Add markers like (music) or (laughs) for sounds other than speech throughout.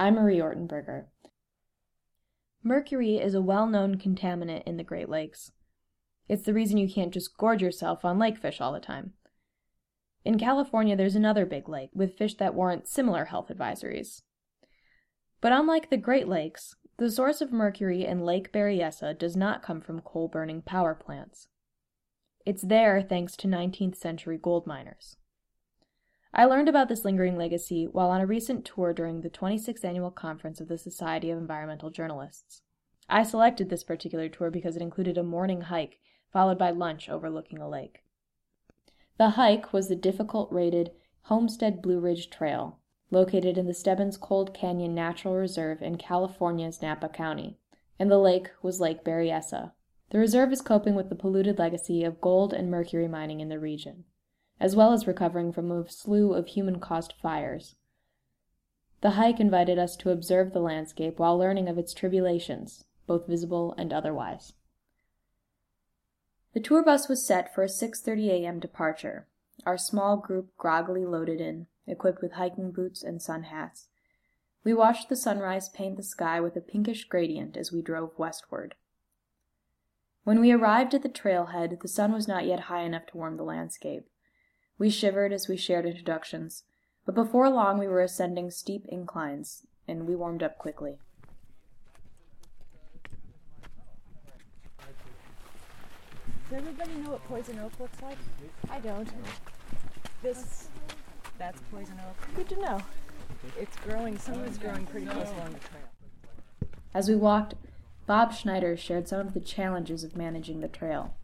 I'm Marie Ortenberger. Mercury is a well known contaminant in the Great Lakes. It's the reason you can't just gorge yourself on lake fish all the time. In California, there's another big lake with fish that warrant similar health advisories. But unlike the Great Lakes, the source of mercury in Lake Berryessa does not come from coal burning power plants. It's there thanks to 19th century gold miners. I learned about this lingering legacy while on a recent tour during the 26th annual conference of the Society of Environmental Journalists. I selected this particular tour because it included a morning hike followed by lunch overlooking a lake. The hike was the difficult rated Homestead Blue Ridge Trail, located in the Stebbins Cold Canyon Natural Reserve in California's Napa County, and the lake was Lake Berryessa. The reserve is coping with the polluted legacy of gold and mercury mining in the region as well as recovering from a slew of human caused fires. The hike invited us to observe the landscape while learning of its tribulations, both visible and otherwise. The tour bus was set for a 6:30 a.m. departure, our small group groggily loaded in, equipped with hiking boots and sun hats. We watched the sunrise paint the sky with a pinkish gradient as we drove westward. When we arrived at the trailhead, the sun was not yet high enough to warm the landscape. We shivered as we shared introductions, but before long we were ascending steep inclines, and we warmed up quickly. Does everybody know what poison oak looks like? I don't. This, that's poison oak. Good to know. It's growing, some of it's growing pretty close along the trail. As we walked, Bob Schneider shared some of the challenges of managing the trail.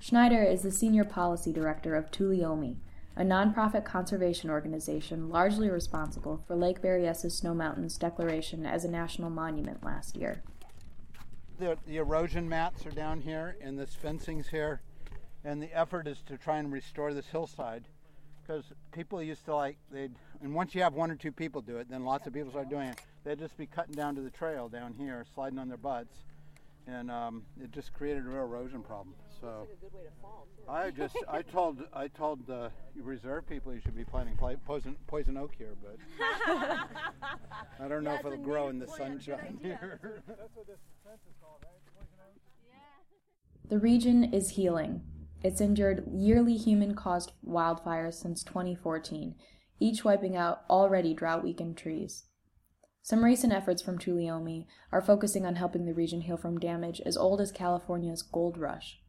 Schneider is the Senior Policy Director of Tuleyome, a nonprofit conservation organization largely responsible for Lake Berryessa Snow Mountain's declaration as a national monument last year. The, the erosion mats are down here and this fencing's here, and the effort is to try and restore this hillside because people used to like they'd and once you have one or two people do it then lots of people start doing it they'd just be cutting down to the trail down here sliding on their butts and um, it just created a real erosion problem so I just I told I told the reserve people you should be planting poison poison oak here, but (laughs) I don't know if it'll grow in the sunshine here. (laughs) The region is healing. It's endured yearly human caused wildfires since 2014, each wiping out already drought weakened trees. Some recent efforts from Tuleyome are focusing on helping the region heal from damage as old as California's gold rush.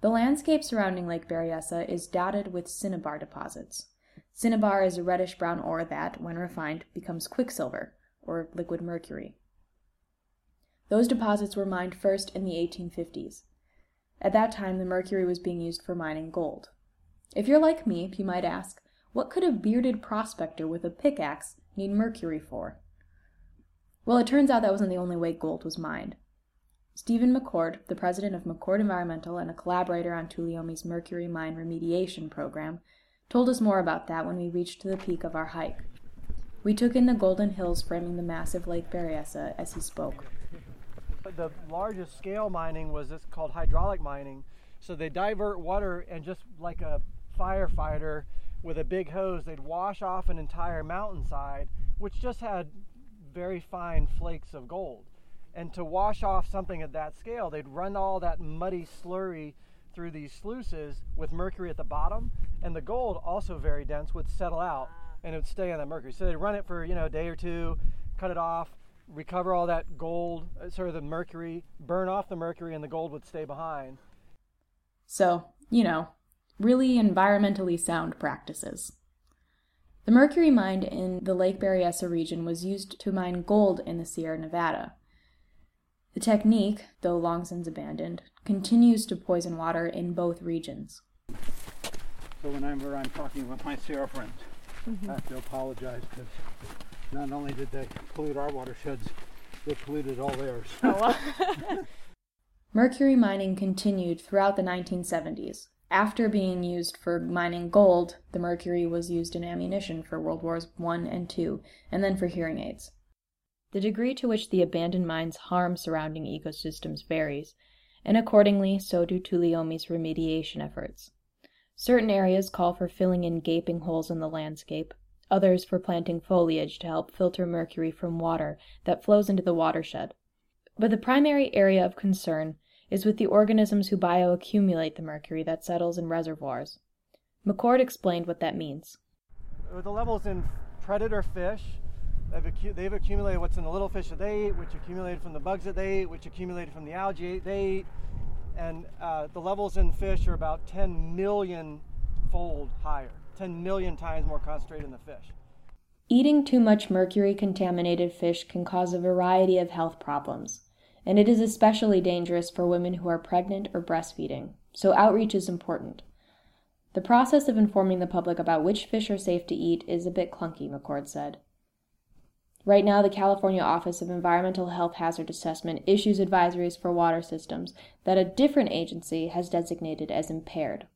The landscape surrounding Lake Berryessa is dotted with cinnabar deposits. Cinnabar is a reddish brown ore that, when refined, becomes quicksilver, or liquid mercury. Those deposits were mined first in the 1850s. At that time, the mercury was being used for mining gold. If you're like me, you might ask, what could a bearded prospector with a pickaxe need mercury for? Well, it turns out that wasn't the only way gold was mined. Stephen McCord, the president of McCord Environmental and a collaborator on Tuleyome's mercury mine remediation program, told us more about that when we reached the peak of our hike. We took in the golden hills framing the massive Lake Berryessa as he spoke. The largest scale mining was this called hydraulic mining. So they divert water and just like a firefighter with a big hose, they'd wash off an entire mountainside, which just had very fine flakes of gold. And to wash off something at that scale, they'd run all that muddy slurry through these sluices with mercury at the bottom, and the gold, also very dense, would settle out and it would stay on that mercury. So they'd run it for you know a day or two, cut it off, recover all that gold, uh, sort of the mercury, burn off the mercury, and the gold would stay behind. So, you know, really environmentally sound practices. The mercury mined in the Lake Berryessa region was used to mine gold in the Sierra Nevada. The technique, though long since abandoned, continues to poison water in both regions. So whenever I'm talking with my Sierra friends, mm-hmm. I have to apologize because not only did they pollute our watersheds, they polluted all theirs. Oh, (laughs) (laughs) Mercury mining continued throughout the 1970s. After being used for mining gold, the mercury was used in ammunition for World Wars I and II, and then for hearing aids. The degree to which the abandoned mines harm surrounding ecosystems varies, and accordingly so do Tuleyome's remediation efforts. Certain areas call for filling in gaping holes in the landscape, others for planting foliage to help filter mercury from water that flows into the watershed. But the primary area of concern is with the organisms who bioaccumulate the mercury that settles in reservoirs. McCord explained what that means. The levels in predator fish, they've, they've accumulated what's in the little fish that they eat, which accumulated from the bugs that they eat, which accumulated from the algae they eat. and uh, the levels in fish are about 10 million fold higher, 10 million times more concentrated in the fish. Eating too much mercury contaminated fish can cause a variety of health problems, and it is especially dangerous for women who are pregnant or breastfeeding, so outreach is important. The process of informing the public about which fish are safe to eat is a bit clunky, McCord said. Right now, the California Office of Environmental Health Hazard Assessment issues advisories for water systems that a different agency has designated as impaired.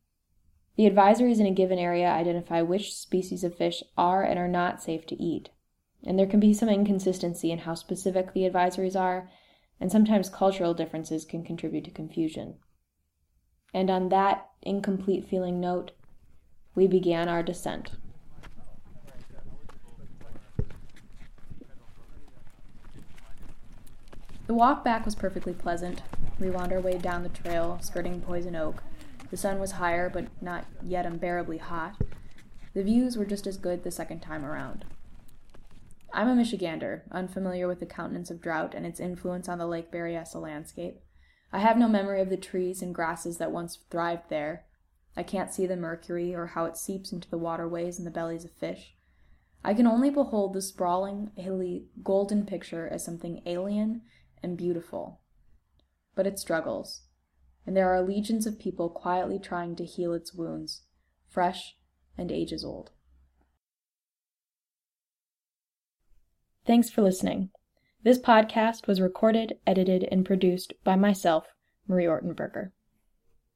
The advisories in a given area identify which species of fish are and are not safe to eat, and there can be some inconsistency in how specific the advisories are, and sometimes cultural differences can contribute to confusion. And on that incomplete feeling note, we began our descent. The walk back was perfectly pleasant. We wound our way down the trail, skirting Poison Oak. The sun was higher, but not yet unbearably hot. The views were just as good the second time around. I'm a Michigander, unfamiliar with the countenance of drought and its influence on the Lake Berryessa landscape. I have no memory of the trees and grasses that once thrived there. I can't see the mercury or how it seeps into the waterways and the bellies of fish. I can only behold the sprawling, hilly, golden picture as something alien and beautiful. But it struggles, and there are legions of people quietly trying to heal its wounds, fresh and ages old. Thanks for listening. This podcast was recorded, edited, and produced by myself, Marie Ortenberger.